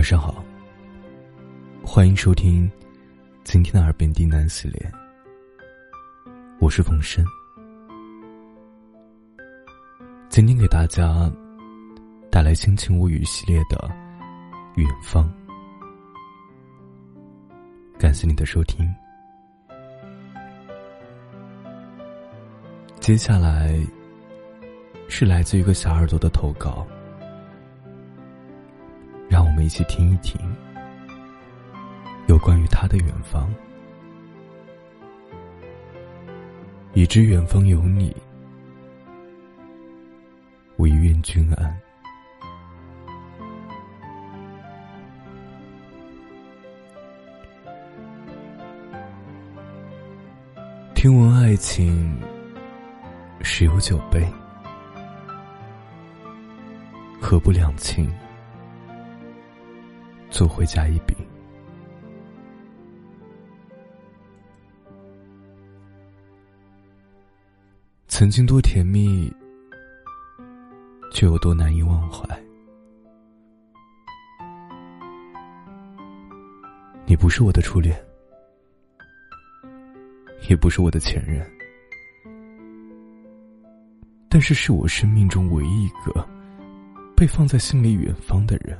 晚上好，欢迎收听今天的耳边低喃系列。我是冯生，今天给大家带来《心情物语》系列的《远方》，感谢你的收听。接下来是来自一个小耳朵的投稿。们一起听一听，有关于他的远方。已知远方有你，唯愿君安。听闻爱情十有九悲，何不两情？做回家一笔。曾经多甜蜜，却有多难以忘怀。你不是我的初恋，也不是我的前任，但是是我生命中唯一一个被放在心里远方的人。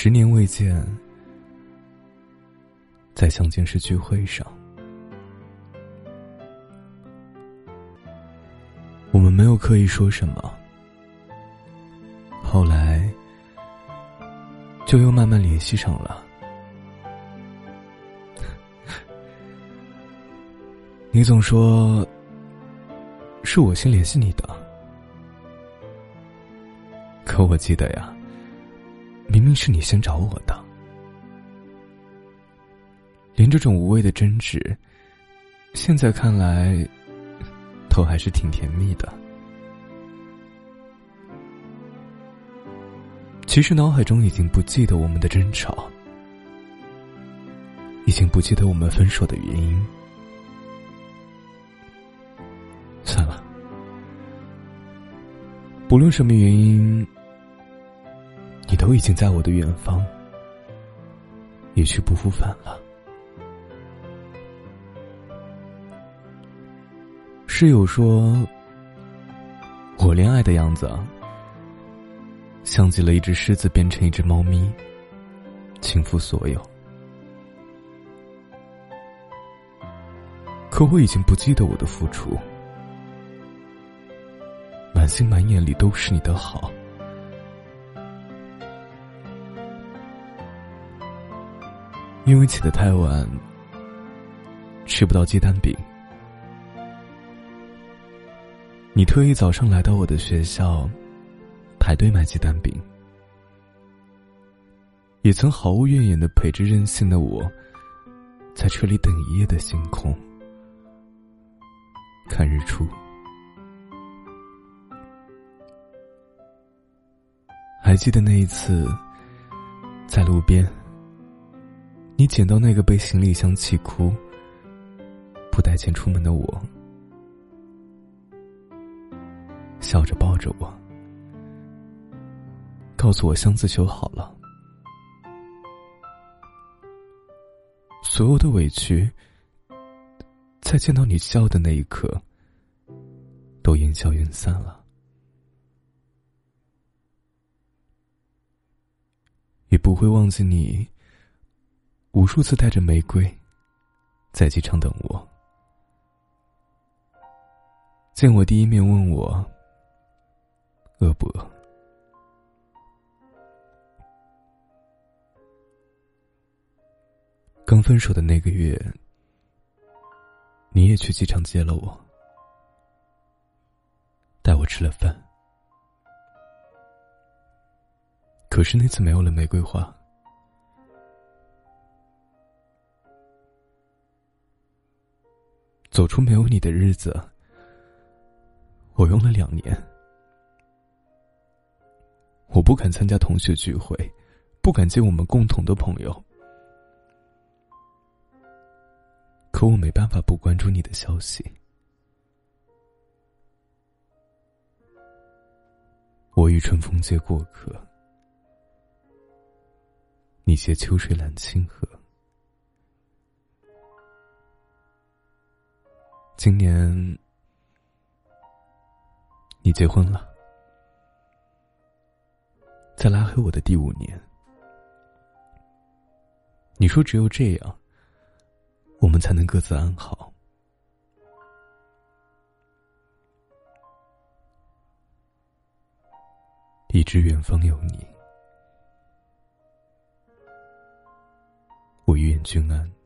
十年未见，在相见时聚会上，我们没有刻意说什么，后来就又慢慢联系上了。你总说是我先联系你的，可我记得呀。明明是你先找我的，连这种无谓的争执，现在看来，都还是挺甜蜜的。其实脑海中已经不记得我们的争吵，已经不记得我们分手的原因。算了，不论什么原因。都已经在我的远方，一去不复返了。室友说，我恋爱的样子，像极了一只狮子变成一只猫咪，倾覆所有。可我已经不记得我的付出，满心满眼里都是你的好。因为起得太晚，吃不到鸡蛋饼。你特意早上来到我的学校，排队买鸡蛋饼，也曾毫无怨言的陪着任性的我，在车里等一夜的星空，看日出。还记得那一次，在路边。你捡到那个被行李箱气哭、不带钱出门的我，笑着抱着我，告诉我箱子修好了。所有的委屈，在见到你笑的那一刻，都烟消云散了，也不会忘记你。无数次带着玫瑰，在机场等我。见我第一面，问我饿不饿。刚分手的那个月，你也去机场接了我，带我吃了饭。可是那次没有了玫瑰花。走出没有你的日子，我用了两年。我不敢参加同学聚会，不敢见我们共同的朋友。可我没办法不关注你的消息。我与春风皆过客，你携秋水揽清河。今年你结婚了，在拉黑我的第五年，你说只有这样，我们才能各自安好。已知远方有你，我愿君安。